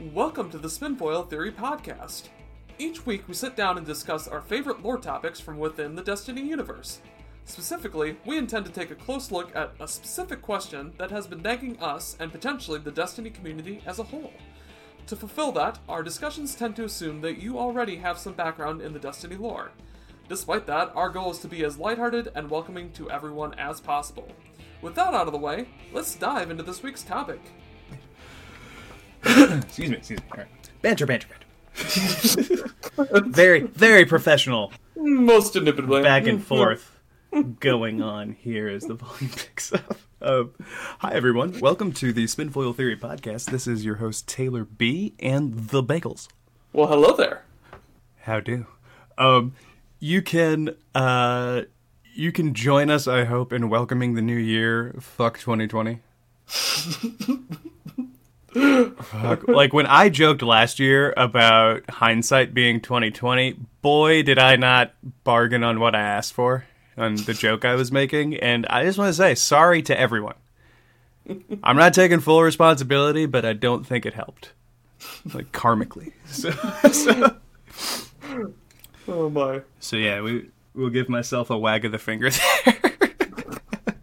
Welcome to the Spinfoil Theory Podcast. Each week we sit down and discuss our favorite lore topics from within the Destiny universe. Specifically, we intend to take a close look at a specific question that has been nagging us and potentially the Destiny community as a whole. To fulfill that, our discussions tend to assume that you already have some background in the Destiny lore. Despite that, our goal is to be as lighthearted and welcoming to everyone as possible. With that out of the way, let's dive into this week's topic. excuse me, excuse me. All right. Banter, banter, banter. very, very professional Most indubitably. back and forth going on here as the volume picks up. Um, hi, everyone. Welcome to the Spinfoil Theory Podcast. This is your host, Taylor B. and the Bagels. Well, hello there. How do? Um, you can, uh, you can join us, I hope, in welcoming the new year. Fuck 2020. Fuck. Like when I joked last year about hindsight being 2020, boy did I not bargain on what I asked for on the joke I was making, and I just want to say sorry to everyone. I'm not taking full responsibility, but I don't think it helped, like karmically. So, so, Oh my. so yeah, we we'll give myself a wag of the finger there.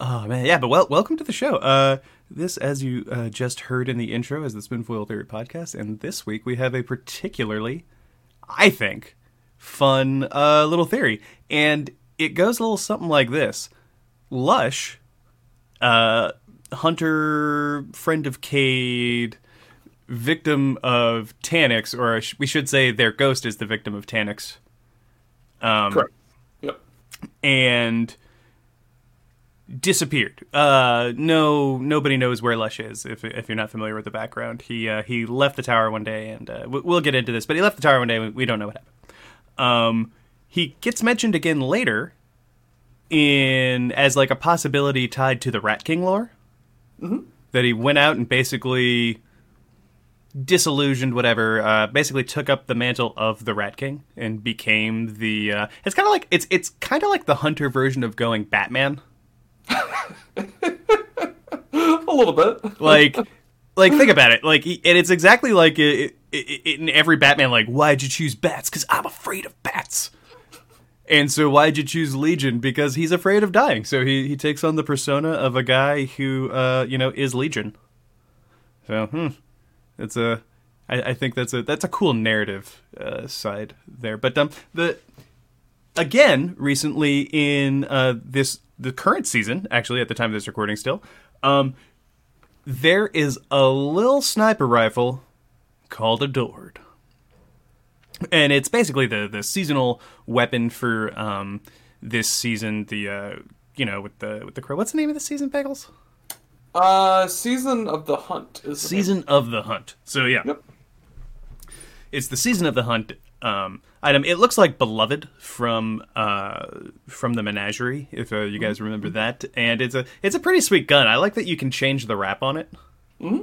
oh man, yeah, but well, welcome to the show. Uh, this, as you uh, just heard in the intro, is the Spinfoil Theory podcast, and this week we have a particularly, I think, fun uh, little theory, and it goes a little something like this: Lush, uh, hunter, friend of Cayde, victim of Taniks, or we should say their ghost is the victim of Taniks. Um, Correct. Yep. and disappeared. Uh, no, nobody knows where Lush is. If if you're not familiar with the background, he uh, he left the tower one day, and uh, we- we'll get into this. But he left the tower one day. We, we don't know what happened. Um, he gets mentioned again later in as like a possibility tied to the Rat King lore. That he went out and basically disillusioned whatever uh, basically took up the mantle of the rat king and became the uh, it's kind of like it's it's kind of like the hunter version of going batman A little bit. like like think about it. Like and it's exactly like it, it, it, in every batman like why'd you choose bats? Because i'm afraid of bats. And so why'd you choose legion? Because he's afraid of dying. So he, he takes on the persona of a guy who uh you know is legion. So hmm. It's a I, I think that's a that's a cool narrative uh, side there. But um the again recently in uh, this the current season actually at the time of this recording still um, there is a little sniper rifle called Adored. And it's basically the, the seasonal weapon for um, this season. The uh, you know with the with the crow. What's the name of the season, Bagels? Uh, season of the hunt is the Season of the hunt. So yeah, Yep. it's the season of the hunt um, item. It looks like Beloved from uh, from the Menagerie, if uh, you guys remember that. And it's a it's a pretty sweet gun. I like that you can change the wrap on it. I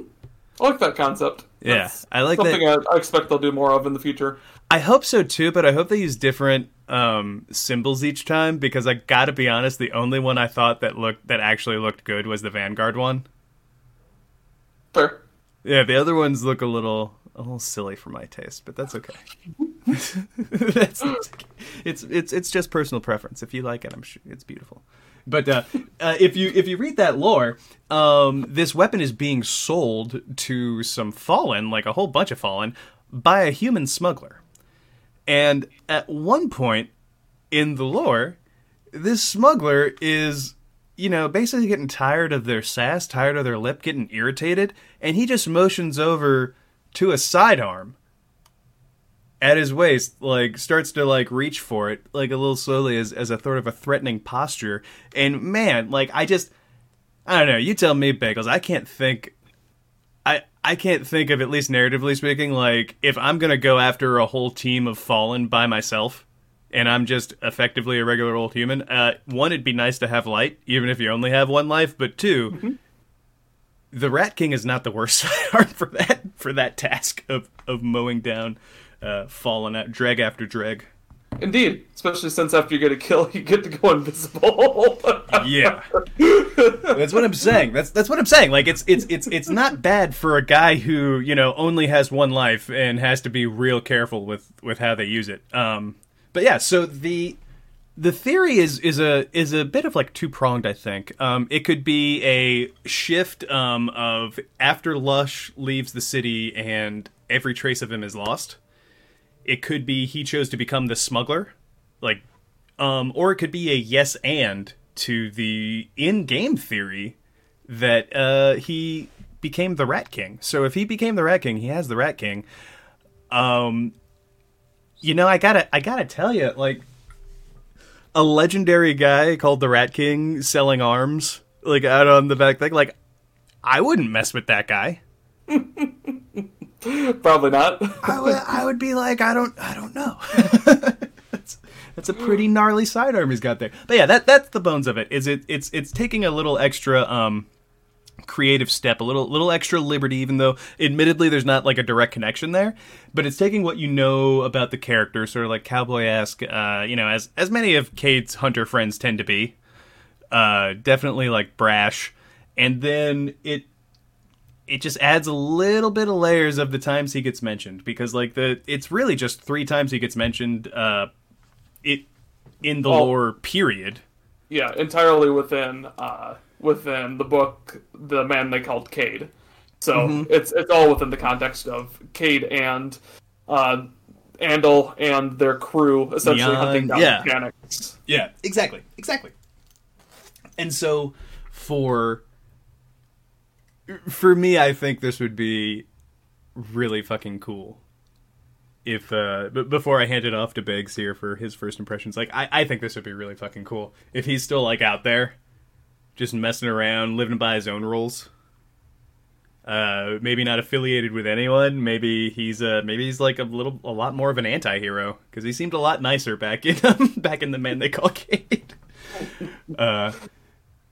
like that concept. Yeah, That's I like that- something I, I expect they'll do more of in the future. I hope so too, but I hope they use different um, symbols each time because I gotta be honest, the only one I thought that looked that actually looked good was the Vanguard one. Fair. Yeah, the other ones look a little a little silly for my taste, but that's okay. that's, it's it's it's just personal preference. If you like it, I'm sure it's beautiful. But uh, uh, if you if you read that lore, um, this weapon is being sold to some fallen, like a whole bunch of fallen, by a human smuggler. And at one point in the lore, this smuggler is, you know, basically getting tired of their sass, tired of their lip, getting irritated, and he just motions over to a sidearm at his waist, like starts to like reach for it, like a little slowly as as a sort of a threatening posture. And man, like I just I don't know, you tell me, Bagels, I can't think I I can't think of at least narratively speaking, like if I'm gonna go after a whole team of fallen by myself, and I'm just effectively a regular old human. Uh, one, it'd be nice to have light, even if you only have one life. But 2 the Rat King is not the worst sidearm for that for that task of of mowing down uh, fallen out dreg after dreg. Indeed, especially since after you get a kill, you get to go invisible. yeah, that's what I'm saying. That's that's what I'm saying. Like it's it's it's it's not bad for a guy who you know only has one life and has to be real careful with with how they use it. Um, but yeah, so the the theory is is a is a bit of like two pronged. I think um, it could be a shift um, of after Lush leaves the city and every trace of him is lost. It could be he chose to become the smuggler, like, um, or it could be a yes and to the in game theory that uh, he became the Rat King. So if he became the Rat King, he has the Rat King. Um, you know, I gotta I gotta tell you, like a legendary guy called the Rat King selling arms, like out on the back thing. Like, I wouldn't mess with that guy. Probably not. I would. I would be like, I don't. I don't know. that's, that's a pretty gnarly sidearm he's got there. But yeah, that that's the bones of it. Is it? It's it's taking a little extra um creative step, a little little extra liberty, even though admittedly there's not like a direct connection there. But it's taking what you know about the character, sort of like cowboy esque, uh, you know, as as many of Cayde's hunter friends tend to be. Uh, definitely like brash, and then it it just adds a little bit of layers of the times he gets mentioned because like the it's really just three times he gets mentioned uh it in the Oh. lore period Yeah, entirely within uh, within the book, the man they called Cayde. So Mm-hmm. it's it's all within the context of Cayde and uh, Andal and their crew essentially Neon, hunting down yeah. mechanics. yeah exactly exactly and so for for me i think this would be really fucking cool if uh b- before i hand it off to Biggs here for his first impressions like I, I think this would be really fucking cool if he's still like out there just messing around living by his own rules. Uh maybe not affiliated with anyone. Maybe he's uh maybe he's like a little a lot more of an anti-hero because he seemed a lot nicer back in um, back in the man they call Cayde uh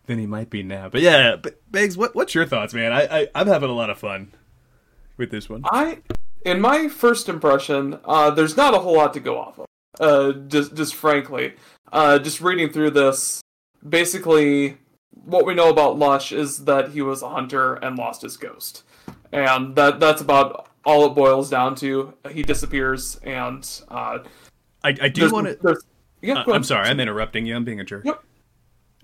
than he might be now. But yeah B- Biggs what what's your thoughts man? I, I i'm having a lot of fun with this one. I, in my first impression, uh, there's not a whole lot to go off of. Uh, just just frankly, uh, just reading through this, basically, what we know about Lush is that he was a hunter and lost his ghost, and that that's about all it boils down to. He disappears, and uh, i, I do want to yeah, Uh, I'm sorry, I'm interrupting you. I'm being a jerk. Yep.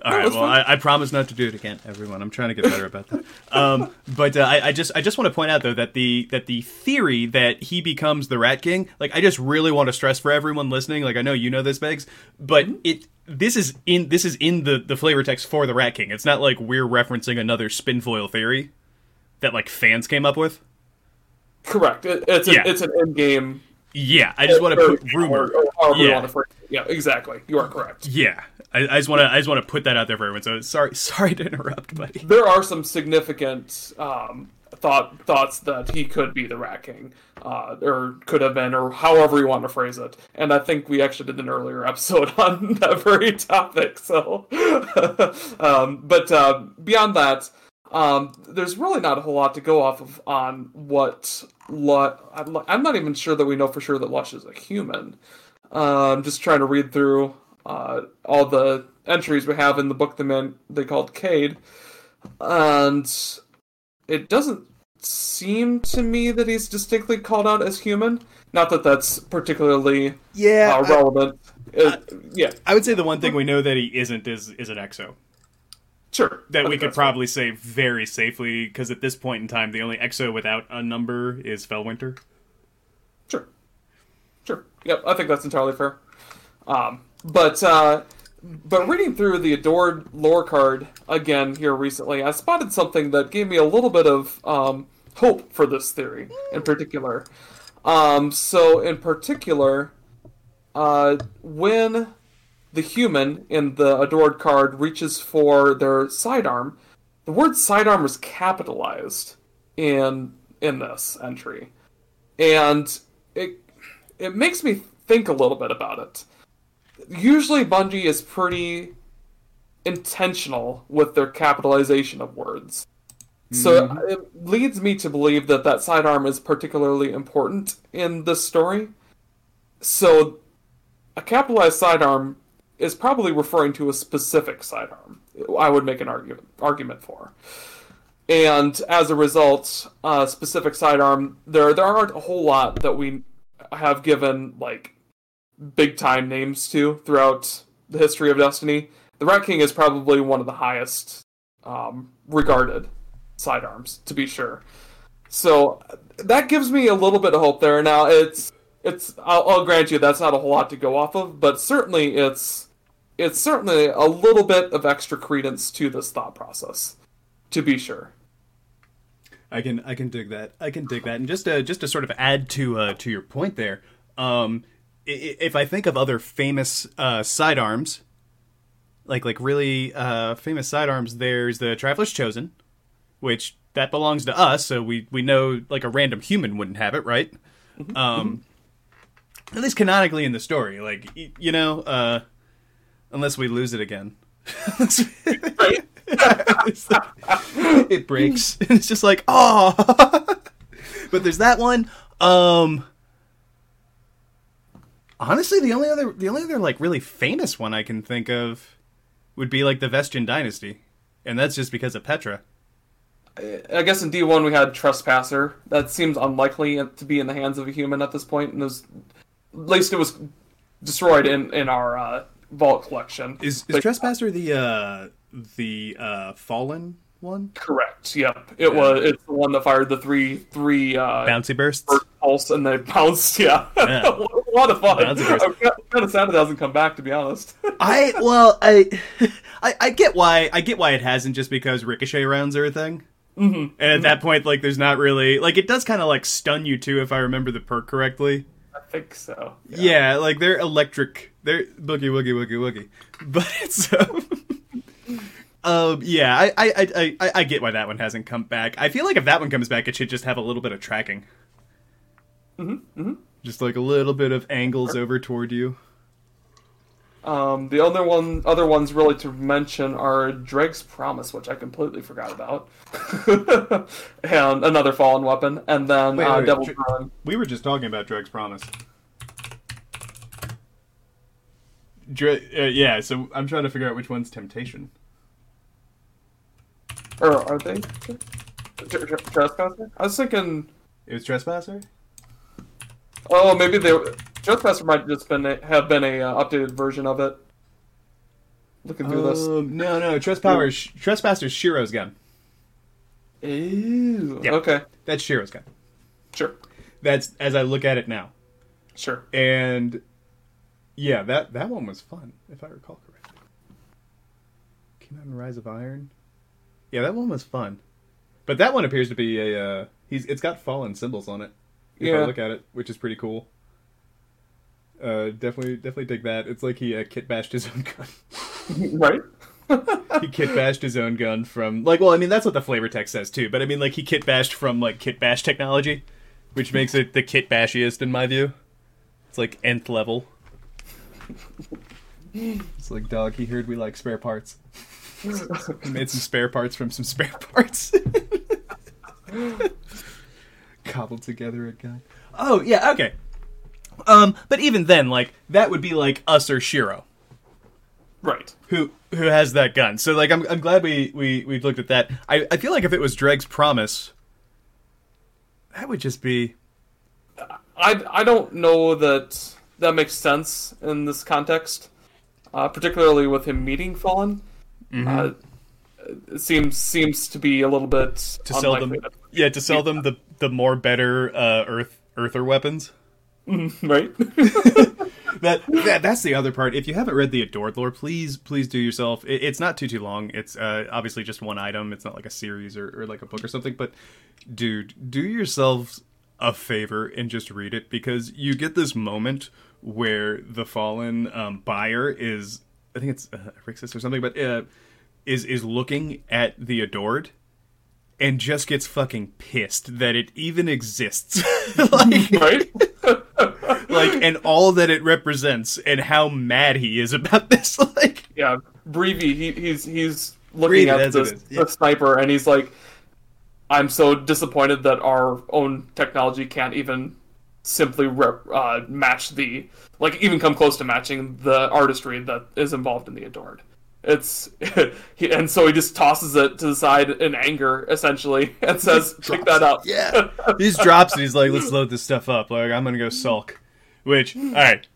All No, right. Well. I, I promise not to do it again, everyone. I'm trying to get better about that. Um, but uh, I, I just, I just want to point out though that the that the theory that he becomes the Rat King, like, I just really want to stress for everyone listening. Like, I know you know this, Begs, but Mm-hmm. it this is in this is in the the flavor text for the Rat King. It's not like we're referencing another spinfoil theory that like fans came up with. Correct. It, it's a, Yeah. it's an in game. Yeah, I just want to put rumor. Or, or Yeah. Want to phrase it. Yeah, exactly. You are correct. Yeah, I, I just want to, I just want to put that out there for everyone. So sorry, sorry to interrupt, buddy. there are some significant um, thought thoughts that he could be the Rat King, uh, or could have been, or however you want to phrase it. And I think we actually did an earlier episode on that very topic. So, um, but uh, beyond that, um, there's really not a whole lot to go off of on what. Lu- I'm I'm not even sure that we know for sure that Lush is a human. Uh, I'm just trying to read through uh, all the entries we have in the book the man they called Cayde, and it doesn't seem to me that he's distinctly called out as human. Not that that's particularly Yeah, uh, relevant. It- yeah, I would say the one thing we know that he isn't is is an exo. sure. That I we could probably say very safely because at this point in time, the only exo without a number is Felwinter. Yep, I think that's entirely fair. Um, but uh, but reading through the adored lore card again here recently, I spotted something that gave me a little bit of um, hope for this theory in particular. Um, so in particular, uh, when the human in the adored card reaches for their sidearm, the word sidearm is capitalized in in this entry, and it it makes me think a little bit about it. Usually, Bungie is pretty intentional with their capitalization of words. So mm-hmm. uh, it leads me to believe that that sidearm is particularly important in this story. So a capitalized sidearm is probably referring to a specific sidearm. I would make an argument argument for. And as a result, a specific sidearm there there aren't a whole lot that we have given like big time names to throughout the history of Destiny. The Rat King is probably one of the highest um, regarded sidearms, to be sure. So that gives me a little bit of hope there. Now it's it's I'll, I'll grant you that's not a whole lot to go off of, but certainly it's it's certainly a little bit of extra credence to this thought process, to be sure. I can I can dig that. I can dig that. And just to just to sort of add to uh, to your point there, um, if I think of other famous uh, sidearms, like like really uh, famous sidearms, there's the Traveler's Chosen, which that belongs to us, so we we know like a random human wouldn't have it, right? Mm-hmm. Um, at least canonically in the story, like you know, uh, unless we lose it again. right? it breaks. it's just like, oh. but there's that one. Um Honestly, the only other the only other like really famous one I can think of would be like the Vestian dynasty. And that's just because of Petra. I guess in D1 we had Trespasser. That seems unlikely to be in the hands of a human at this point, and was, at least it was destroyed in in our uh, vault collection. Is, is Trespasser the uh, the uh, fallen one? Correct. Yep. It yeah. was. It's the one that fired the three three uh, bouncy bursts, pulse, and they bounced. Yeah. yeah. a lot of fun. I'm kind of sad it hasn't come back. To be honest. I well, I, I, I get why I get why it hasn't just because ricochet rounds are a thing. Mm-hmm. And at mm-hmm. that point, like, there's not really like it does kind of like stun you too, if I remember the perk correctly. I think so. Yeah, yeah like they're electric. They're boogie woogie woogie woogie. But it's um, um yeah, I, I I I I get why that one hasn't come back. I feel like if that one comes back, it should just have a little bit of tracking. Mm-hmm. mm-hmm. Just like a little bit of angles sure. over toward you. Um, the other one, other ones really to mention are Dreg's Promise, which I completely forgot about, and another fallen weapon, and then wait, uh, wait, Devil's Ruin. We were just talking about Dreg's Promise. Dre, uh, yeah, so I'm trying to figure out which one's Temptation. Or are they Trespasser? I was thinking it was Trespasser. Oh, maybe they Trespasser might just been a, have been a uh, updated version of it. Looking through um, this. No, no, Trespasser. Trespasser's Shiro's gun. Ew. Yeah. Okay. That's Shiro's gun. Sure. That's as I look at it now. Sure. And yeah, that that one was fun, if I recall correctly. Came out in Rise of Iron. Yeah, that one was fun. But that one appears to be a uh, he's it's got fallen symbols on it. If yeah. I look at it, which is pretty cool. Uh, definitely, definitely dig that. It's like he uh, kit bashed his own gun. right. he kit bashed his own gun from like well, I mean that's what the flavor text says too. But I mean like he kit bashed from like kit bash technology, which makes it the kit bashiest in my view. It's like nth level. It's like dog. He heard we like spare parts. He made some spare parts from some spare parts. Cobbled together a gun. Oh yeah, okay. Um, but even then, like that would be like us or Shiro, right? Who who has that gun? So like, I'm I'm glad we we we've looked at that. I I feel like if it was Dreg's promise, that would just be. I I don't know that that makes sense in this context, uh, particularly with him meeting Fallen. Mm-hmm. Uh, it seems seems to be a little bit to sell them. Yeah, to sell them the the more better uh, Earth Earther weapons. right. that, that that's the other part. If you haven't read the Adored lore, please please do yourself. It, it's not too too long. It's uh, obviously just one item. It's not like a series or, or like a book or something. But dude, do yourselves a favor and just read it because you get this moment where the fallen um, buyer is I think it's uh, Riksis or something, but uh, is is looking at the adored and just gets fucking pissed that it even exists. like, right? like and all that it represents and how mad he is about this. Like Yeah, Breevy, he, he's he's looking at the, yeah. the sniper and he's like I'm so disappointed that our own technology can't even simply rep, uh, match the like even come close to matching the artistry that is involved in the adored. It's he, and so he just tosses it to the side in anger, essentially, and says, "Pick that up." Yeah, he just drops it. He's like, "Let's load this stuff up." Like, I'm gonna go sulk. Which, all right,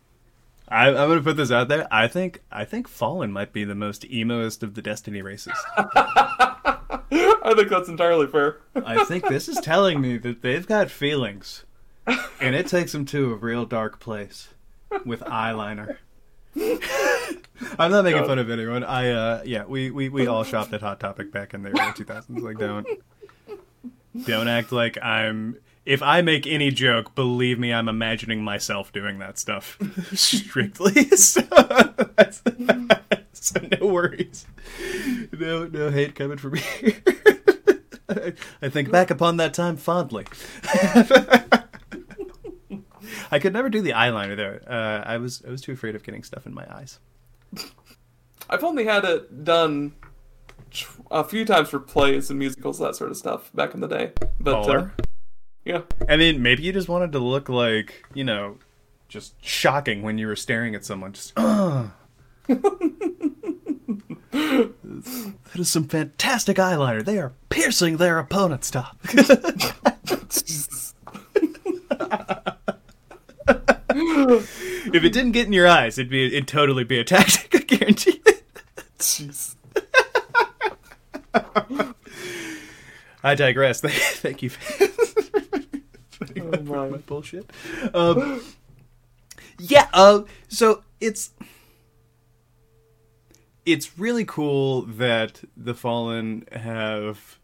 I, I'm gonna put this out there. I think I think Fallen might be the most emoist of the Destiny races. I think that's entirely fair. I think this is telling me that they've got feelings, and it takes him to a real dark place with eyeliner. I'm not making fun of anyone. I uh yeah, we, we, we all shopped at Hot Topic back in the early 2000s. Like don't don't act like I'm if I make any joke, believe me, I'm imagining myself doing that stuff strictly. so, so no worries. No no hate coming from me. I think back upon that time fondly. I could never do the eyeliner though. Uh, I was I was too afraid of getting stuff in my eyes. I've only had it done a few times for plays and musicals, that sort of stuff, back in the day. But uh, yeah, I mean, maybe you just wanted to look like you know, just shocking when you were staring at someone. Just. Uh. that is some fantastic eyeliner. They are piercing their opponent's top. if it didn't get in your eyes, it'd be it'd totally be a tactic. I guarantee it. Jeez. I digress. Thank, you. oh my. my bullshit. Um, yeah. Uh, so it's it's really cool that the Fallen have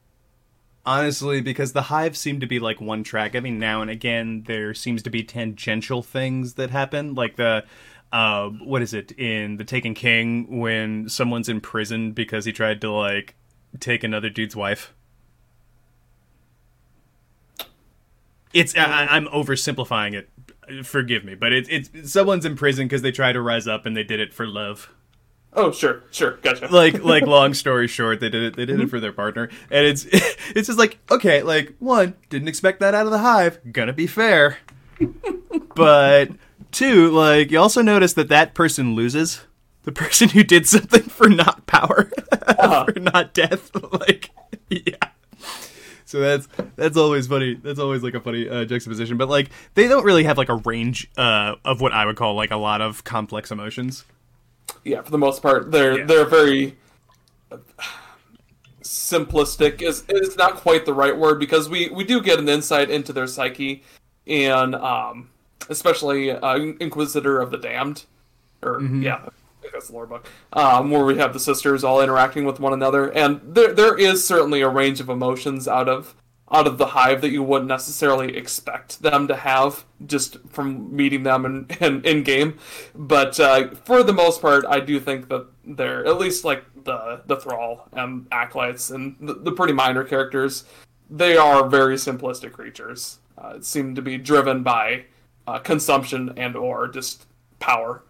honestly because the hive seemed to be like one track. I mean now and again there seems to be tangential things that happen like the uh what is it in the taken king when someone's in prison because he tried to like take another dude's wife. It's I, i'm oversimplifying it. Forgive me but it's it's someone's in prison because they try to rise up and they did it for love Oh sure, sure, gotcha. like like long story short, they did it. They did mm-hmm. it for their partner, and it's it's just like okay, like one didn't expect that out of the hive. Gonna be fair, but two, like you also notice that that person loses. The person who did something for not power, uh-huh. for not death. Like yeah. So that's that's always funny. That's always like a funny uh, juxtaposition. But like they don't really have like a range uh, of what I would call like a lot of complex emotions yeah, for the most part, they're yeah. they're very simplistic. is is not quite the right word because we we do get an insight into their psyche, and um, especially uh, Inquisition of the Damned, or mm-hmm. yeah, that's the lore book, um, where we have the sisters all interacting with one another, and there there is certainly a range of emotions out of out of the hive that you wouldn't necessarily expect them to have just from meeting them in, in, in game. But uh, for the most part, I do think that they're at least like the the thrall and acolytes and the, the pretty minor characters. They are very simplistic creatures. Uh, seem to be driven by uh, consumption and or just power.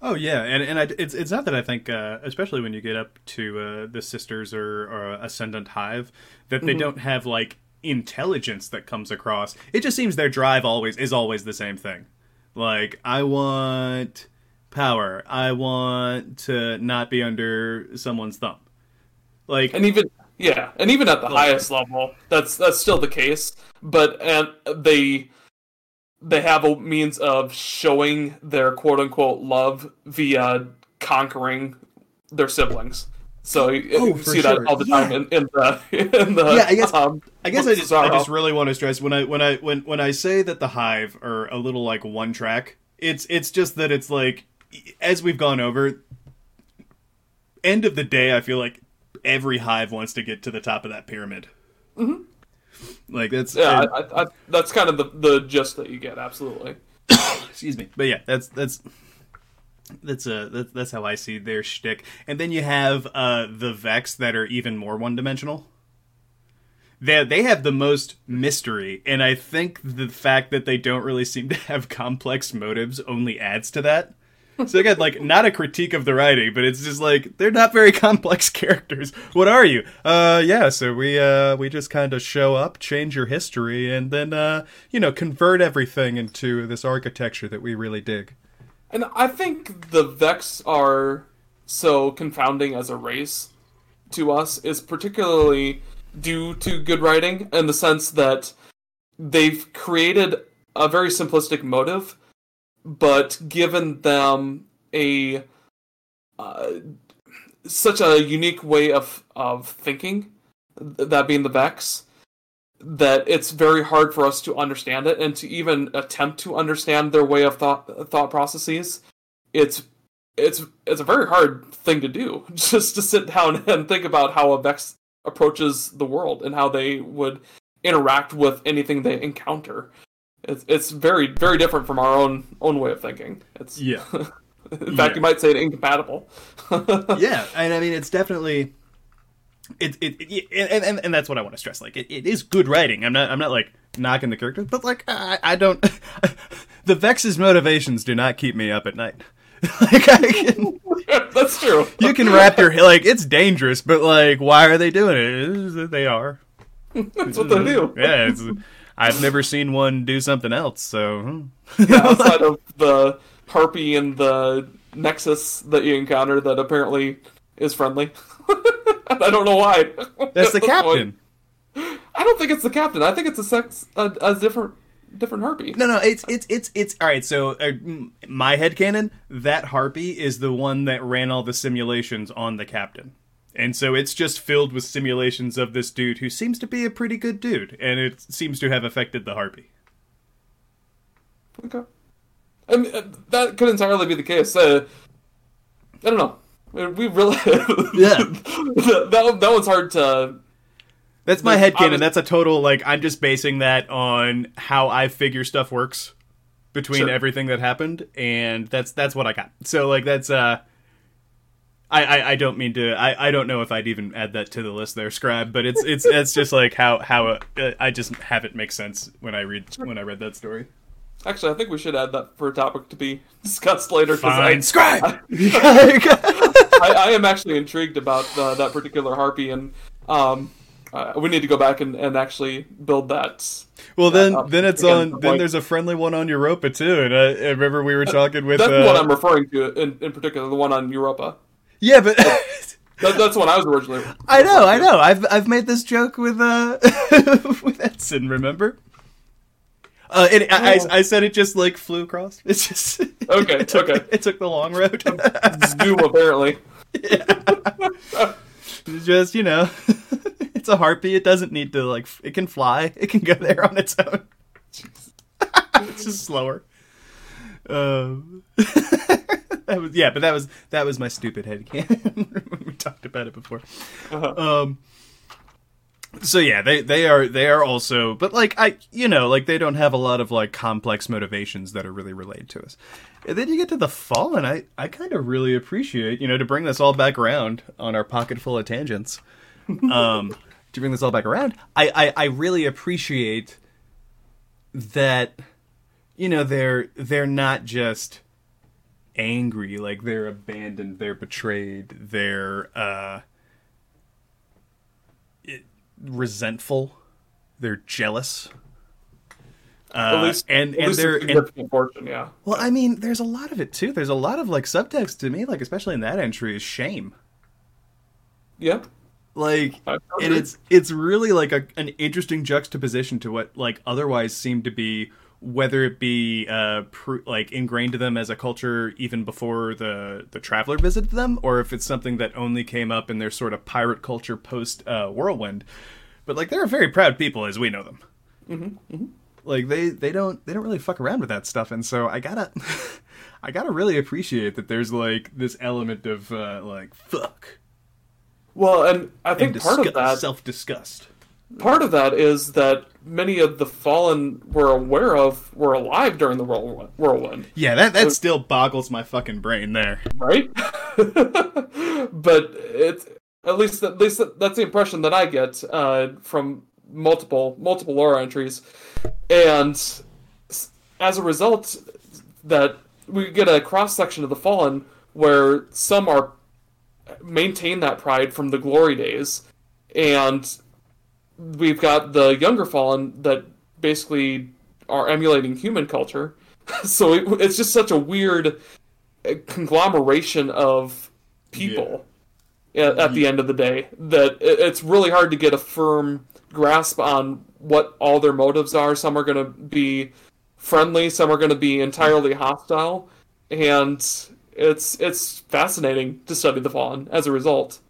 Oh yeah, and and I, it's it's not that I think, uh, especially when you get up to uh, the sisters or, or Ascendant Hive, that they mm-hmm. don't have like intelligence that comes across. It just seems their drive always is always the same thing. Like I want power. I want to not be under someone's thumb. Like and even yeah, and even at the like, highest level, that's that's still the case. But and they they have a means of showing their quote unquote love via conquering their siblings. So you oh, see sure. that all the time in, in, the in the yeah. I guess um, I guess I just I just really want to stress when I when I when when I say that the Hive are a little like one track. It's it's just that it's like as we've gone over. End of the day, I feel like every hive wants to get to the top of that pyramid. Mm-hmm. Like that's yeah, I, I, that's kind of the the gist that you get. Absolutely. Excuse me, but yeah, that's that's that's a that's, that's how I see their shtick. And then you have uh the Vex that are even more one dimensional. They they have the most mystery, and I think the fact that they don't really seem to have complex motives only adds to that. So again, like not a critique of the writing, but it's just like they're not very complex characters. What are you? Uh yeah, so we uh we just kind of show up, change your history and then uh you know, convert everything into this architecture that we really dig. And I think the Vex are so confounding as a race to us is particularly due to good writing in the sense that they've created a very simplistic motive but given them a uh, such a unique way of of thinking, that being the Vex, that it's very hard for us to understand it and to even attempt to understand their way of thought thought processes. It's it's it's a very hard thing to do just to sit down and think about how a Vex approaches the world and how they would interact with anything they encounter. It's it's very very different from our own own way of thinking. It's Yeah. in fact, Yeah. you might say it incompatible. yeah, and I mean it's definitely it it, it and, and and that's what I want to stress. Like it, it is good writing. I'm not I'm not like knocking the characters, but like I, I don't the Vex's motivations do not keep me up at night. like I can, That's true. you can wrap your like it's dangerous, but like why are they doing it? They are. That's what they do. Yeah, it's, I've never seen one do something else. So hmm. Outside of the harpy and the nexus that you encounter, that apparently is friendly. I don't know why. that's the At this point. captain. I don't think it's the captain. I think it's a sex a, a different different harpy. No, no, it's it's it's it's all right. So uh, m- my headcanon, that harpy is the one that ran all the simulations on the captain, and so it's just filled with simulations of this dude who seems to be a pretty good dude, and it seems to have affected the harpy. Okay. I mean, uh, that could entirely be the case. Uh, I don't know. We really Yeah. that, that that one's hard to. That's my I headcanon. was- That's a total like I'm just basing that on how I figure stuff works between Sure. everything that happened, and that's that's what I got. So like that's uh. I, I, I don't mean to I, I don't know if I'd even add that to the list there, Scribe, but it's it's it's just like how how uh, I just have it make sense when I read when I read that story. Actually, I think we should add that for a topic to be discussed later. 'cause I, Fine, Scribe. I, I am actually intrigued about uh, that particular harpy, and um, uh, we need to go back and, and actually build that. well then up then it's again, on the then there's a friendly one on Europa too, and I, I remember we were talking with That's uh, the one I'm referring to in, in particular, the one on Europa. yeah, but. That, that's the one I was originally. I know, I know. I've I've made this joke with uh with Edson. Remember? Uh, it, I, Oh. I I said it just like flew across. It's just Okay, It took, okay. It took the long road. Zoom apparently. It's just you know, it's a harpy. It doesn't need to like. It can fly. It can go there on its own. it's just slower. Um, that was yeah, but that was that was my stupid head when we talked about it before. Uh-huh. Um. So yeah, they they are they are also, but like I you know like they don't have a lot of like complex motivations that are really related to us. And then you get to the fallen. I I kind of really appreciate you know to bring this all back around on our pocket full of tangents. Um, to bring this all back around, I I, I really appreciate that you know they're they're not just angry like they're abandoned they're betrayed they're uh resentful. They're jealous. Uh, At least, and at and they're and, portion, yeah. well i mean there's a lot of it too. There's a lot of like subtext to me like especially in that entry is shame. Yep. like and it's it's really like a, an interesting juxtaposition to what like otherwise seemed to be whether it be uh pr- like ingrained to them as a culture even before the the traveler visited them or if it's something that only came up in their sort of pirate culture post uh whirlwind. But like they're very proud people as we know them. Mm-hmm, like they they don't they don't really fuck around with that stuff and so i gotta i gotta really appreciate that there's like this element of uh like fuck. Well, and I think and part of that self-disgust. part of that is that many of the fallen we're aware of were alive during the whirlwind, Yeah, that that still boggles my fucking brain there. right? but it's at least at least that's the impression that I get uh, from multiple multiple lore entries, and as a result, that we get a cross section of the fallen where some are maintain that pride from the glory days, and we've got the younger fallen that basically are emulating human culture. so it, it's just such a weird uh, conglomeration of people at, at the end of the day that it, it's really hard to get a firm grasp on what all their motives are. Some are going to be friendly, some are going to be entirely hostile, and it's it's fascinating to study the Fallen as a result.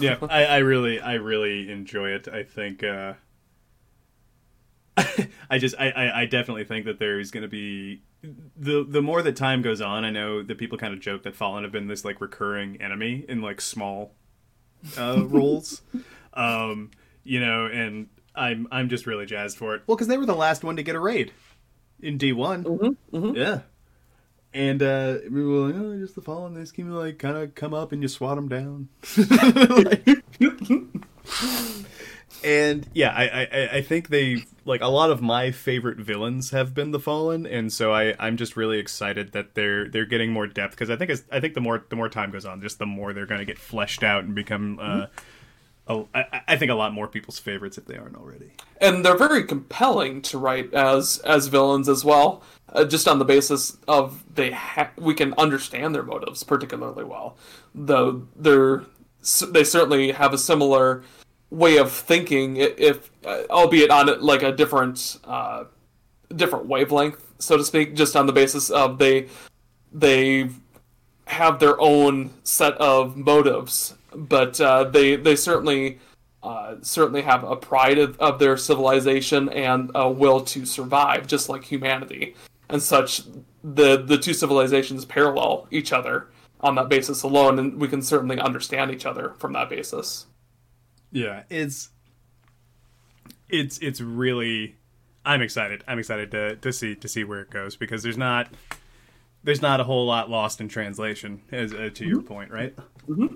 Yeah, I, I really I really enjoy it. I think uh, I just I, I, I definitely think that there's going to be the the more that time goes on. I know that people kind of joke that Fallen have been this like recurring enemy in like small uh, roles, um, you know, and I'm I'm just really jazzed for it. Well, because they were the last one to get a raid in D one. Mm-hmm, mm-hmm. Yeah. And uh, we were like, oh, just the fallen. They just can like kind of come up and you swat them down. and yeah, I, I I think they like a lot of my favorite villains have been the fallen, and so I I'm just really excited that they're they're getting more depth because I think it's, I think the more the more time goes on, just the more they're going to get fleshed out and become. Uh, I, I think a lot more people's favorites if they aren't already. and they're very compelling to write as as villains as well. Uh, just on the basis of they ha- we can understand their motives particularly well, though they're they certainly have a similar way of thinking, if uh, albeit on like a different uh, different wavelength, so to speak. Just on the basis of they they have their own set of motives, but uh, they they certainly uh, certainly have a pride of, of their civilization and a will to survive, just like humanity. And such, the the two civilizations parallel each other on that basis alone, and we can certainly understand each other from that basis. Yeah, it's it's it's really I'm excited. I'm excited to to see to see where it goes because there's not there's not a whole lot lost in translation as uh, to your point, right?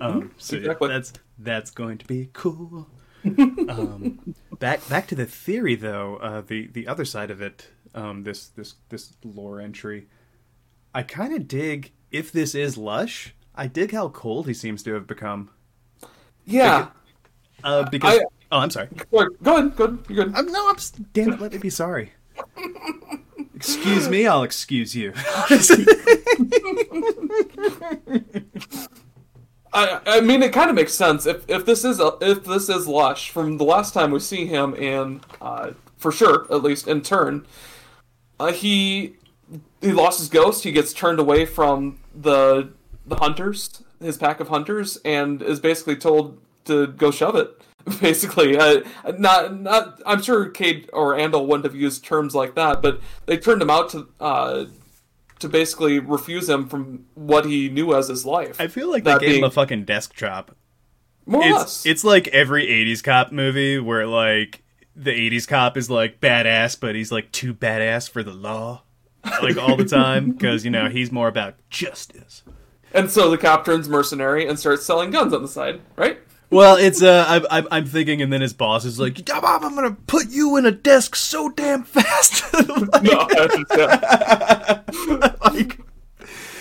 Um, so yeah, that's that's going to be cool. um, back back to the theory though, uh, the the other side of it, um, this this this lore entry, I kind of dig if this is Lush. I dig how cold he seems to have become. Yeah. Uh, because I- oh, I'm sorry. Go ahead, go ahead. You're good. I'm, no, I'm. Damn it, let me be sorry. excuse me, I'll excuse you. I, I mean, it kind of makes sense if if this is a, if this is Lush from the last time we see him and uh, for sure at least in turn, uh, he he lost his ghost. He gets turned away from the the hunters, his pack of hunters, and is basically told to go shove it. Basically, uh, not not. I'm sure Cayde or Andal wouldn't have used terms like that, but they turned him out to uh, to basically refuse him from what he knew as his life. I feel like That they gave him being- a fucking desk job. More or It's less. it's like every '80s cop movie where like the '80s cop is like badass, but he's like too badass for the law, like all the time because you know he's more about justice. And so the cop turns mercenary and starts selling guns on the side, right? Well, it's uh, I'm, I'm I'm thinking, and then his boss is like, "I'm, I'm gonna put you in a desk so damn fast." Like- No, that's just, yeah. like,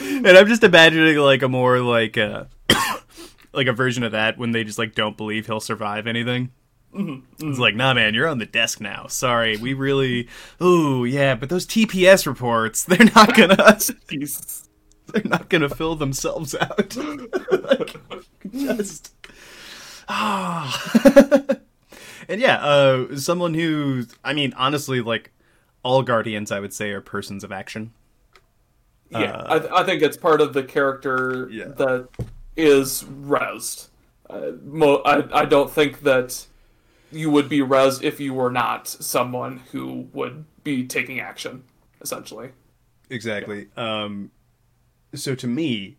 and I'm just imagining like a more like uh like a version of that when they just like don't believe he'll survive anything. It's like, nah, man, you're on the desk now. Sorry, we really. Ooh, yeah, but those TPS reports, they're not gonna, they're not gonna fill themselves out. like, just. Ah. and yeah, uh, someone who, I mean, honestly, like all guardians, I would say, are persons of action. Yeah, Uh, I, I think it's part of the character Yeah. that is rezzed. Uh, mo- I, I don't think that you would be rezzed if you were not someone who would be taking action, essentially. Exactly. Um, so to me,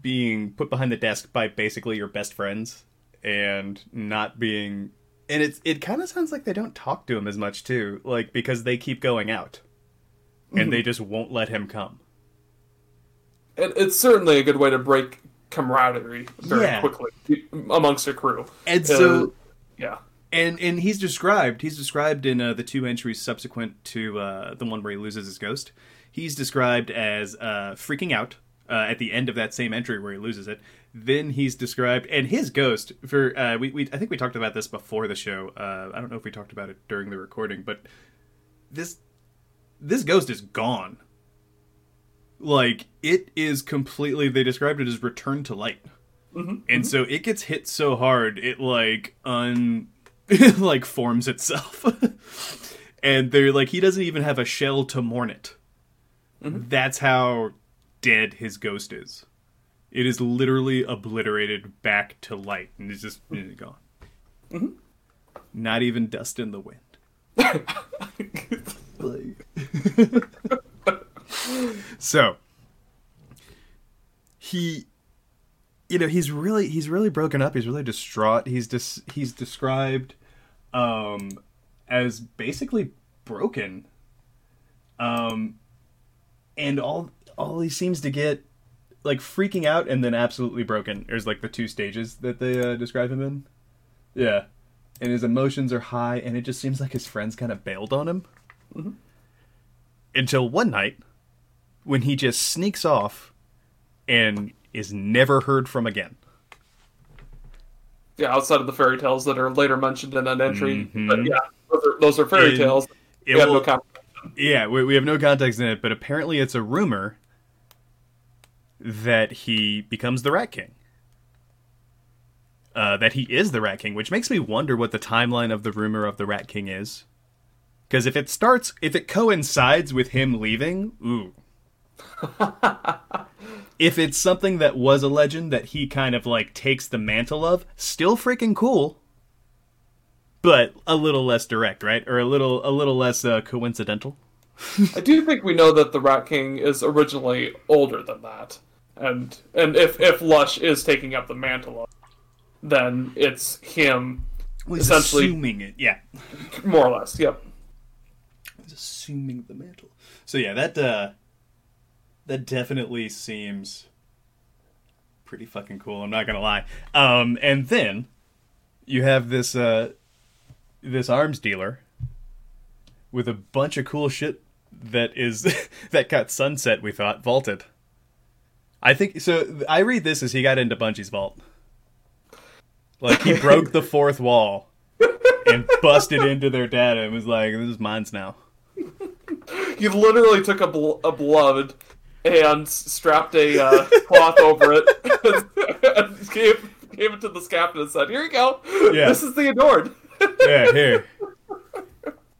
being put behind the desk by basically your best friends and not being and it's it kind of sounds like they don't talk to him as much too, like because they keep going out and they just won't let him come. It, it's certainly a good way to break camaraderie very Yeah. quickly amongst a crew. And Uh, so yeah. and and he's described he's described in uh, the two entries subsequent to uh, the one where he loses his ghost he's described as uh, freaking out uh, at the end of that same entry where he loses it. Then he's described, and his ghost for uh, we, we I think we talked about this before the show. Uh, I don't know if we talked about it during the recording, but this this ghost is gone. Like it is completely. They described it as returned to light, Mhm, and so it gets hit so hard it like un it like forms itself, and they're like he doesn't even have a shell to mourn it. That's how dead his ghost is. It is literally obliterated back to light, and it's just it's gone. Not even dust in the wind. so he you know he's really he's really broken up he's really distraught he's dis, he's described um as basically broken um and all all he seems to get like freaking out and then absolutely broken there's like the two stages that they uh, describe him in yeah and his emotions are high and it just seems like his friends kind of bailed on him until one night when he just sneaks off and is never heard from again Yeah, outside of the fairy tales that are later mentioned in that entry. Mhm. But yeah, those are, those are fairy It- tales. it We have no will- com- Yeah, we, we have no context in it, but apparently it's a rumor that he becomes the Rat King. Uh, that he is the Rat King, which makes me wonder what the timeline of the rumor of the Rat King is. Because if it starts, if it coincides with him leaving, ooh. if it's something that was a legend that he kind of like takes the mantle of, still freaking cool. But a little less direct, right? Or a little a little less uh, coincidental. I do think we know that the Rat King is originally older than that, and and if if Lush is taking up the mantle, then it's him Essentially- assuming it, yeah. more or less. Yep. He's assuming the mantle. So yeah, that uh that definitely seems pretty fucking cool, I'm not gonna lie. Um and then you have this uh this arms dealer with a bunch of cool shit that is that got sunset we thought vaulted. I think so I read this as he got into Bungie's vault. Like he broke the fourth wall and busted into their data and was like, "This is mine's now." You literally took a, bl- a beloved and strapped a uh, cloth over it, and gave gave it to this captain and said, "Here you go. Yeah. This is the adored." Yeah, here.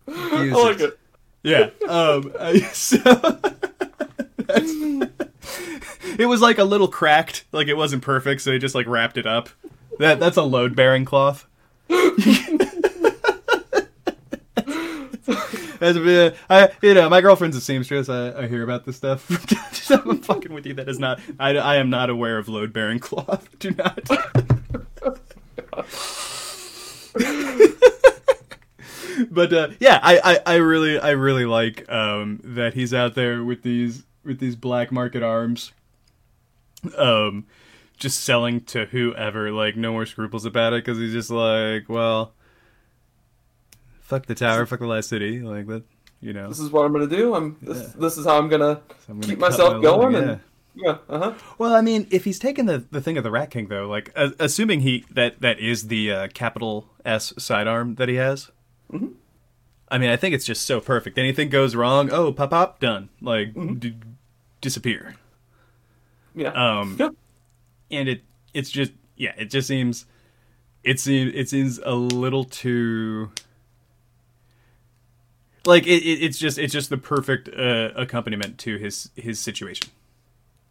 I like it. Yeah. Um. I- so that's- it was like a little cracked, like it wasn't perfect, so they just like wrapped it up. That that's a load bearing cloth. That's a bit, I, you know, my girlfriend's a seamstress. I, I hear about this stuff. I'm fucking with you. That is not. I, I am not aware of load bearing cloth. Do not. but uh, yeah, I, I, I really I really like um, that he's out there with these with these black market arms, um, just selling to whoever. Like no more scruples about it because he's just like, well, fuck the tower, fuck the last city, like that. You know, This is what I'm gonna do. I'm this. Yeah. This is how I'm gonna So I'm gonna keep myself my going. leg, and yeah, uh huh. Well, I mean, if he's taking the, the thing of the Rat King, though, like uh, assuming he that that is the uh, capital S sidearm that he has. Mhm. I mean, I think it's just so perfect. Anything goes wrong, oh, pop pop, done. Like Mm-hmm. d- disappear. Yeah. Um, yeah. and it it's just yeah, it just seems it seems it seems a little too like it, it it's just it's just the perfect uh, accompaniment to his his situation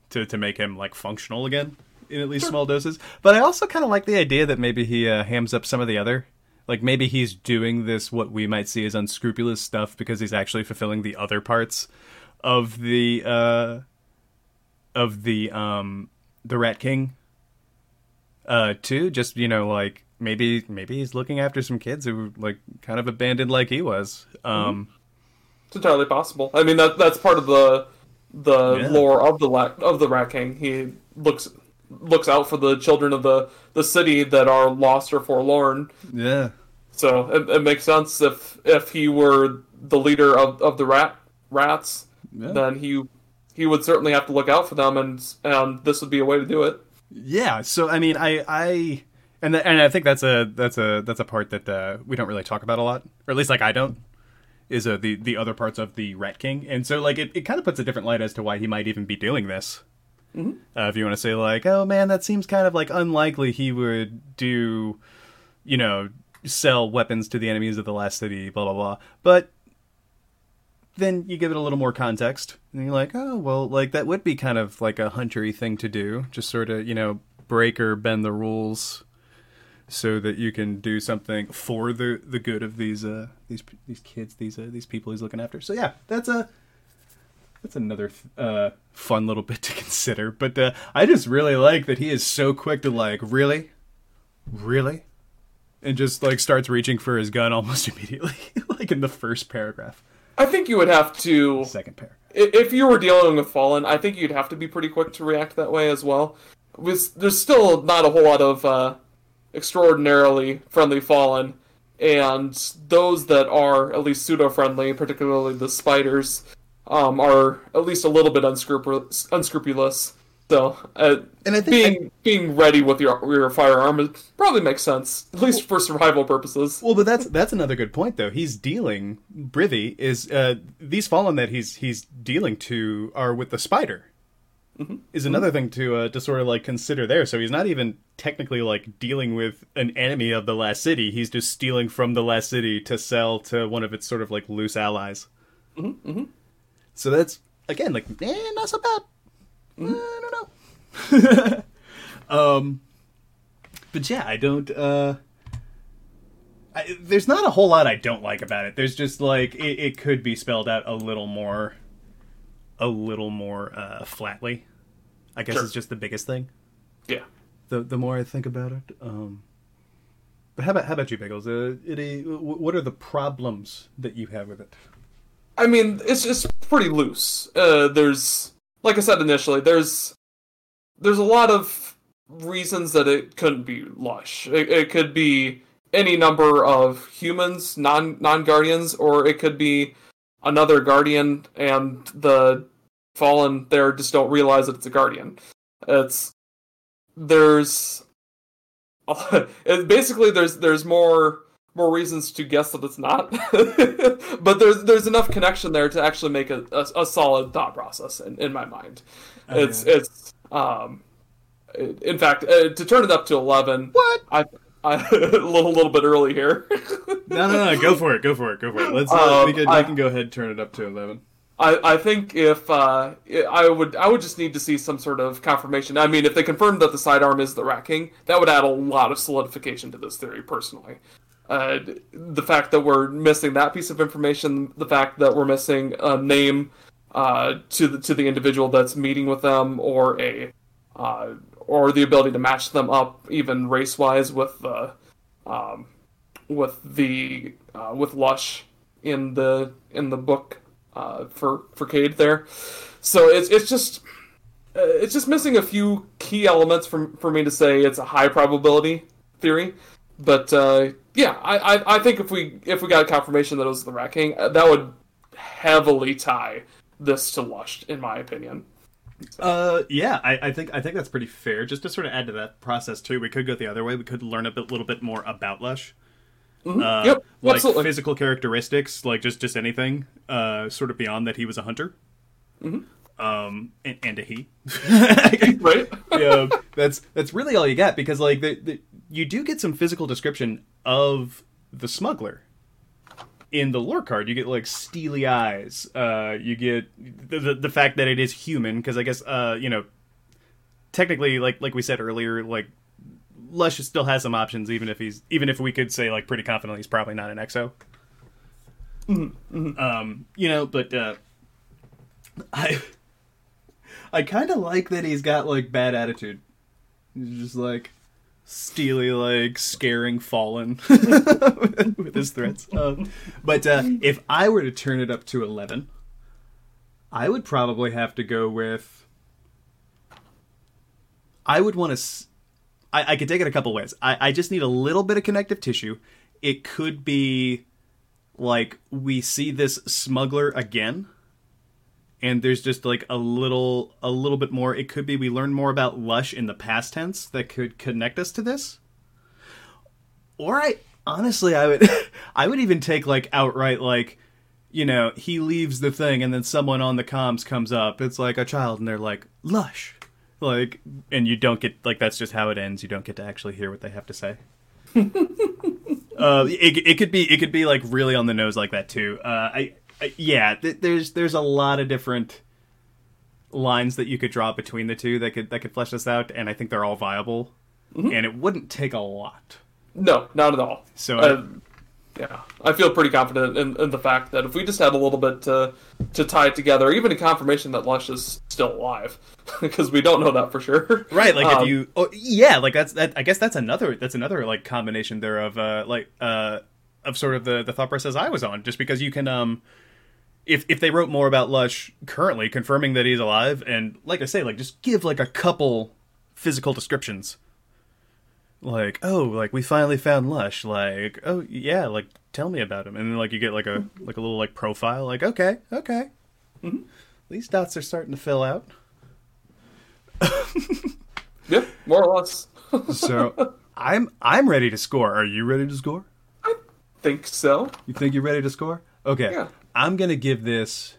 to to make him like functional again in at least small doses. But I also kind of like the idea that maybe he uh, hams up some of the other. Like maybe he's doing this what we might see as unscrupulous stuff because he's actually fulfilling the other parts of the uh of the um the Rat King uh too just you know like maybe maybe he's looking after some kids who were like kind of abandoned like he was um It's entirely possible. I mean, that that's part of the the Yeah. lore of the of the Rat King. He looks looks out for the children of the the city that are lost or forlorn. yeah So it, it makes sense if if he were the leader of, of the rat rats, Yeah. then he he would certainly have to look out for them, and and this would be a way to do it. Yeah. So I mean, I I and the, and I think that's a that's a that's a part that uh, we don't really talk about a lot, or at least like I don't. Is uh, the the other parts of the Rat King, and so like it, it kind of puts a different light as to why he might even be doing this. Uh, if you want to say like, oh man, that seems kind of like unlikely he would do, you know, sell weapons to the enemies of the last city, blah blah blah. But then you give it a little more context, and you're like, oh well, like that would be kind of like a huntery thing to do, just sort of you know break or bend the rules, so that you can do something for the the good of these uh these these kids, these uh, these people he's looking after. So yeah, that's a that's another uh, fun little bit to consider. But uh, I just really like that he is so quick to like, really, really, and just like starts reaching for his gun almost immediately, like in the first paragraph, I think you would have to second pair. if you were dealing with Fallen. I think you'd have to be pretty quick to react that way as well. With there's still not a whole lot of uh, extraordinarily friendly Fallen, and those that are at least pseudo friendly, particularly the spiders, um, are at least a little bit unscrupulous. So, uh, And I think being being ready with your your firearm probably makes sense, at least for survival purposes. Well, but that's that's another good point though. He's dealing Brivy is uh, these fallen that he's he's dealing to are with the spider. Is another thing to uh, to sort of like consider there. So he's not even technically like dealing with an enemy of the last city. He's just stealing from the last city to sell to one of its sort of like loose allies. Mm-hmm, So that's again like eh, not so bad. Uh, I don't know. um, but yeah, I don't. uh I, there's not a whole lot I don't like about it. There's just like it, it could be spelled out a little more, a little more uh, flatly. I guess Sure. it's just the biggest thing. Yeah. The the more I think about it, um, but how about how about you, Biggles? Uh, it, what are the problems that you have with it? I mean, it's just pretty loose. Uh, there's, like I said initially, there's there's a lot of reasons that it couldn't be lush. It, it could be any number of humans, non non guardians, or it could be another guardian, and the fallen there just don't realize that it's a guardian. It's there's it, basically there's there's more more reasons to guess that it's not, but there's there's enough connection there to actually make a, a, a solid thought process in, in my mind. It's it's um, in fact uh, to turn it up to eleven. What? I I a little little bit early here. No, no, no. Go for it. Go for it. Go for it. Let's. Uh, we, can, I- we can go ahead and turn it up to eleven. I, I think if uh, I would I would just need to see some sort of confirmation. I mean, if they confirmed that the sidearm is the Rat King, that would add a lot of solidification to this theory. Personally, uh, the fact that we're missing that piece of information, the fact that we're missing a name uh, to the to the individual that's meeting with them, or a uh, or the ability to match them up even race wise with the um, with the uh, with Lush in the in the book uh, for for Cayde there. So it's it's just uh, it's just missing a few key elements for for me to say it's a high probability theory. But uh, yeah, I, I I think if we if we got a confirmation that it was the Rat King, uh, that would heavily tie this to Lush, in my opinion. Uh, yeah, I, I think I think that's pretty fair. Just to sort of add to that process too, we could go the other way. We could learn a bit, little bit more about Lush. Uh, Yep, like absolutely. physical characteristics, like just just anything, uh, sort of beyond that he was a hunter. Um, and, and a he. right? yeah, that's that's really all you get because like the, the you do get some physical description of the smuggler in the lore card. You get like steely eyes. Uh, you get the the, the fact that it is human because I guess uh you know technically like like we said earlier like Lush still has some options even if he's even if we could say like pretty confidently he's probably not an exo. Um, you know, but uh, I I kind of like that he's got like bad attitude. He's just like steely, like scaring Fallen with his threats. Um, but uh, if I were to turn it up to eleven, I would probably have to go with. I would want to. I could take it a couple ways. I, I just need a little bit of connective tissue. It could be like we see this smuggler again and there's just like a little a little bit more. It could be we learn more about Lush in the past tense that could connect us to this. Or I honestly I would I would even take like outright like you know, he leaves the thing and then someone on the comms comes up. It's like a child and they're like, "Lush." Like and you don't get like that's just how it ends. You don't get to actually hear what they have to say. uh, it, it could be it could be like really on the nose like that too. Uh, I, I yeah, th- there's there's a lot of different lines that you could draw between the two that could that could flesh this out, and I think they're all viable, and it wouldn't take a lot. No, not at all. So Uh, yeah, I feel pretty confident in, in the fact that if we just had a little bit to to tie it together, even a confirmation that Lush is still alive, because we don't know that for sure. right, like Um, if you, oh, yeah, like that's that. I guess that's another that's another like combination there of uh like uh of sort of the the thought process I was on, just because you can um. If, if they wrote more about Lush currently, confirming that he's alive, and like I say, like just give like a couple physical descriptions, like oh, like we finally found Lush, like oh yeah, like tell me about him, and then like you get like a like a little like profile, like okay, okay, mm-hmm. these dots are starting to fill out. yep, more or less. So I'm I'm ready to score. Are you ready to score? I think so. You think you're ready to score? Okay. Yeah. I'm gonna give this.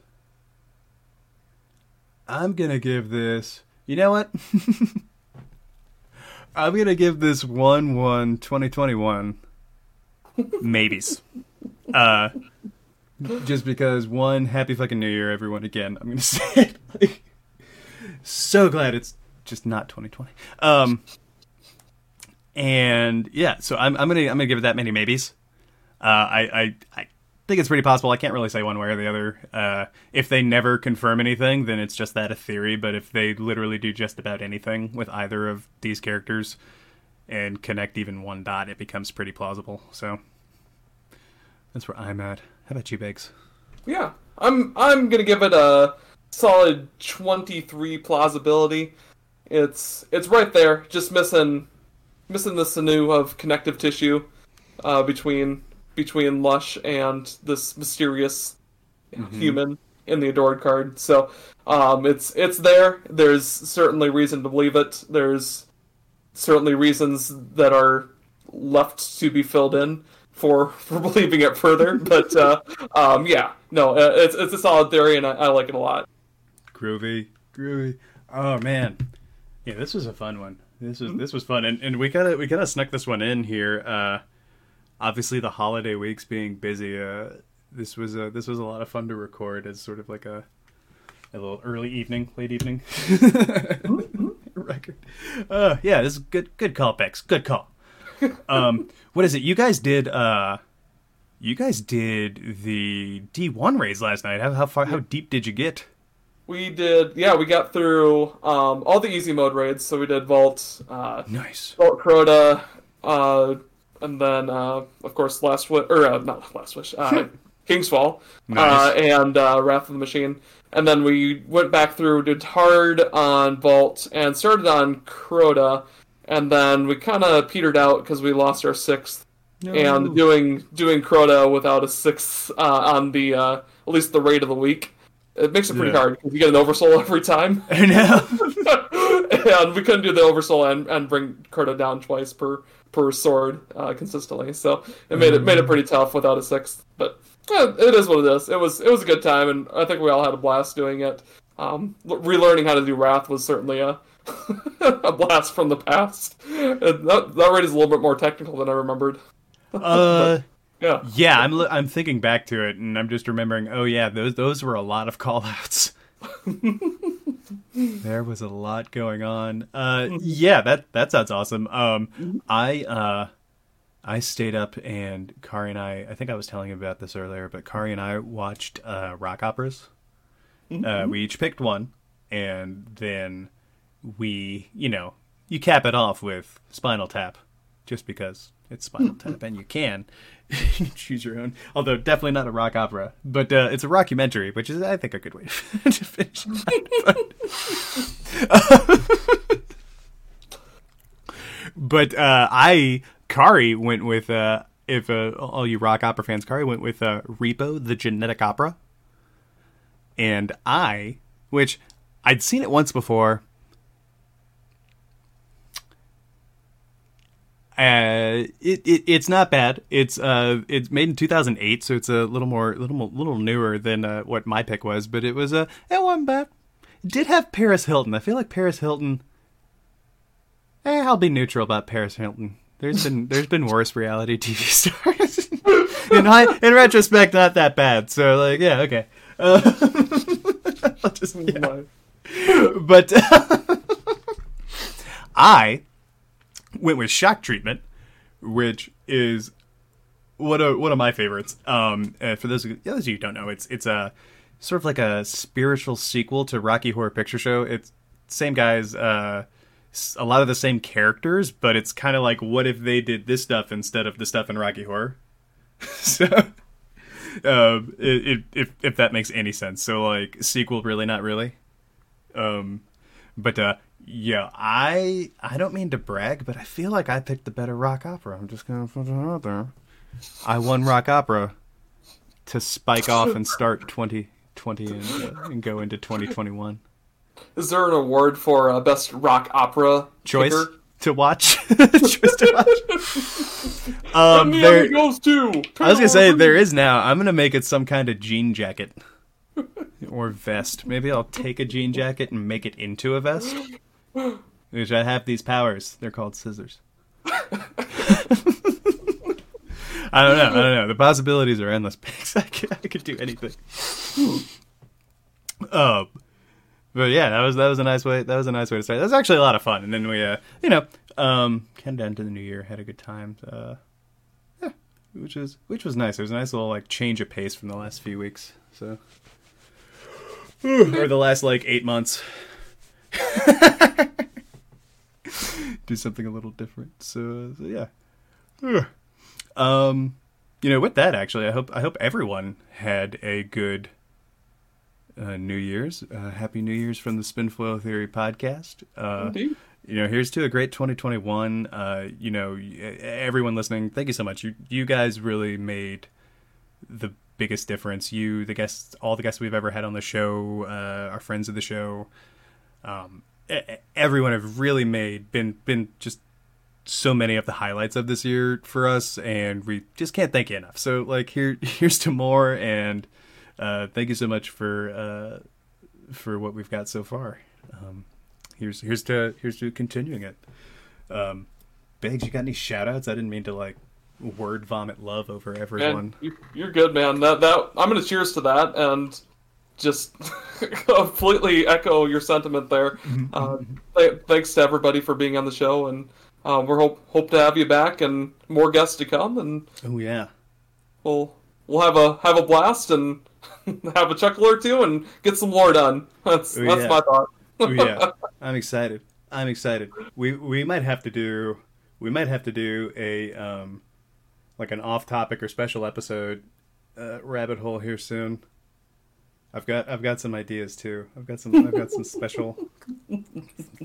I'm gonna give this. You know what? I'm gonna give this one one 2021 maybes. Uh, just because one happy fucking new year, everyone. Again, I'm gonna say it. Like, so glad it's just not 2020. Um, and yeah, so I'm I'm gonna I'm gonna give it that many maybes. Uh, I, I I think it's pretty possible. I can't really say one way or the other. Uh, if they never confirm anything, then it's just that a theory. But if they literally do just about anything with either of these characters and connect even one dot, it becomes pretty plausible. So that's where I'm at. How about you, Biggs? Yeah, I'm I'm gonna give it a solid 23 plausibility. It's it's right there, just missing missing the sinew of connective tissue uh, between between Lush and this mysterious human in the adored card. So um, it's it's there. There's certainly reason to believe it. There's certainly reasons that are left to be filled in for for believing it further. But uh, um, yeah, no, uh, it's it's a solid theory, and I, I like it a lot. Groovy, groovy. Oh man, yeah, this was a fun one. This was this was fun, and and we gotta we gotta snuck this one in here. Uh, obviously, the holiday weeks being busy, uh, this was a this was a lot of fun to record as sort of like a a little early evening, late evening record. Uh, yeah, this is good good call, Bex. Good call. Um, what is it? You guys did uh, you guys did the D one raise last night. How how far how deep did you get? We did, yeah, we got through um, all the easy mode raids. So we did Vault, uh, Nice. Vault Crota, uh, and then uh, of course Last Wish, or uh, not Last Wish, uh, King's Fall, Nice. uh, and uh, Wrath of the Machine. And then we went back through, did hard on Vault, and started on Crota, and then we kind of petered out because we lost our sixth, and doing doing Crota without a sixth uh, on the uh, at least the rate of the week. It makes it pretty Yeah. hard because you get an oversoul every time, I know. and we couldn't do the oversoul and, and bring Crota down twice per per sword uh, consistently. So it made it made it pretty tough without a sixth. But yeah, it is what it is. It was it was a good time, and I think we all had a blast doing it. Um, relearning how to do Wrath was certainly a a blast from the past. That that raid is a little bit more technical than I remembered. Uh, Yeah. yeah, I'm I'm thinking back to it, and I'm just remembering. Oh yeah, those those were a lot of callouts. there was a lot going on. Uh, yeah, that that sounds awesome. Um, I uh, I stayed up and Kari and I. I think I was telling you about this earlier, but Kari and I watched uh, rock operas. Uh, we each picked one, and then we, you know, you cap it off with Spinal Tap, just because it's Spinal Tap, and you can choose your own. Although definitely not a rock opera, but uh, it's a rockumentary, which is, I think, a good way to finish. but uh, I Kari went with uh, if uh, all you rock opera fans, Kari went with uh, Repo, the genetic opera, and I, which I'd seen it once before. Uh, it, it it's not bad. It's uh it's made in 2008, so it's a little more little more, little newer than uh, what my pick was, but it was a uh, it wasn't bad. It did have Paris Hilton. I feel like Paris Hilton. Eh, I'll be neutral about Paris Hilton. There's been there's been worse reality TV stars. in high, in retrospect, not that bad. So like, yeah, okay. Uh, I'll just, yeah. But I went with shock treatment, which is one of one of my favorites. Um, for those of, those of you who don't know, it's it's a sort of like a spiritual sequel to Rocky Horror Picture Show. It's same guys, uh, a lot of the same characters, but it's kind of like what if they did this stuff instead of the stuff in Rocky Horror. so, um, it, it, if if that makes any sense. So like sequel, really, not really. Um, but uh, yeah, I I don't mean to brag, but I feel like I picked the better rock opera. I'm just gonna put it out there. I won rock opera to spike off and start 2020 and, uh, and go into 2021. Is there an award for uh, best rock opera choice picker? to watch? choice to watch. Um, there, goes to. I was gonna say there is now. I'm gonna make it some kind of jean jacket or vest. Maybe I'll take a jean jacket and make it into a vest. Which I have these powers. They're called scissors. I don't know. I don't know. The possibilities are endless. I could, I could do anything. Um, but yeah, that was that was a nice way. That was a nice way to start. That was actually a lot of fun. And then we, uh, you know, um, came down to the new year, had a good time. Uh, yeah, which was which was nice. It was a nice little like change of pace from the last few weeks. So, or the last like eight months. Do something a little different. So, so yeah. Ugh. Um, you know, with that, actually, I hope I hope everyone had a good uh, New Year's. Uh, Happy New Year's from the Spinfoil Theory podcast. Uh, Indeed. you know, here's to a great 2021. Uh, you know, everyone listening, thank you so much. You you guys really made the biggest difference. You, the guests, all the guests we've ever had on the show, uh, our friends of the show, um, everyone have really made been been just so many of the highlights of this year for us, and we just can't thank you enough. So, like, here here's to more, and uh, thank you so much for uh, for what we've got so far. Um, here's here's to here's to continuing it. Um, Biggs, you got any shout outs? I didn't mean to like word vomit love over everyone. Man, you, you're good, man. That that I'm gonna cheers to that and just completely echo your sentiment there. Uh, th- thanks to everybody for being on the show, and uh, we're hope hope to have you back and more guests to come, and Oh yeah. we'll we'll have a have a blast and have a chuckle or two and get some lore done. That's Oh, that's yeah. my thought. Oh, yeah, I'm excited. I'm excited. We we might have to do we might have to do a um like an off topic or special episode uh, rabbit hole here soon. I've got I've got some ideas too. I've got some I've got some special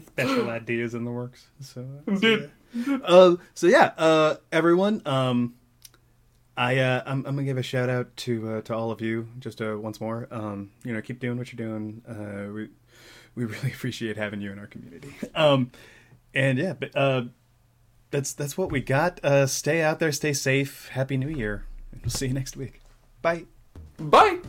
special ideas in the works. So, so yeah. Uh, so yeah, uh, everyone. Um, I uh, I'm, I'm gonna give a shout out to uh, to all of you just uh, once more. Um, you know, keep doing what you're doing. Uh, we we really appreciate having you in our community. Um, and yeah, but uh, that's that's what we got. Uh, stay out there, stay safe. Happy New Year. And we'll see you next week. Bye. Bye!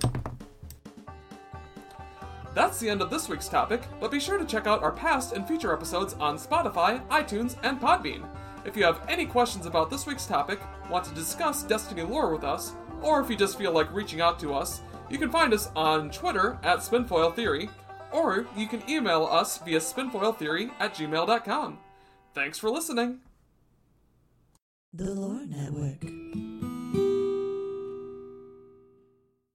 That's the end of this week's topic, but be sure to check out our past and future episodes on Spotify, iTunes, and Podbean. If you have any questions about this week's topic, want to discuss Destiny lore with us, or if you just feel like reaching out to us, you can find us on Twitter at Spinfoil Theory, or you can email us via spinfoiltheory at gmail.com. Thanks for listening! The Lore Network.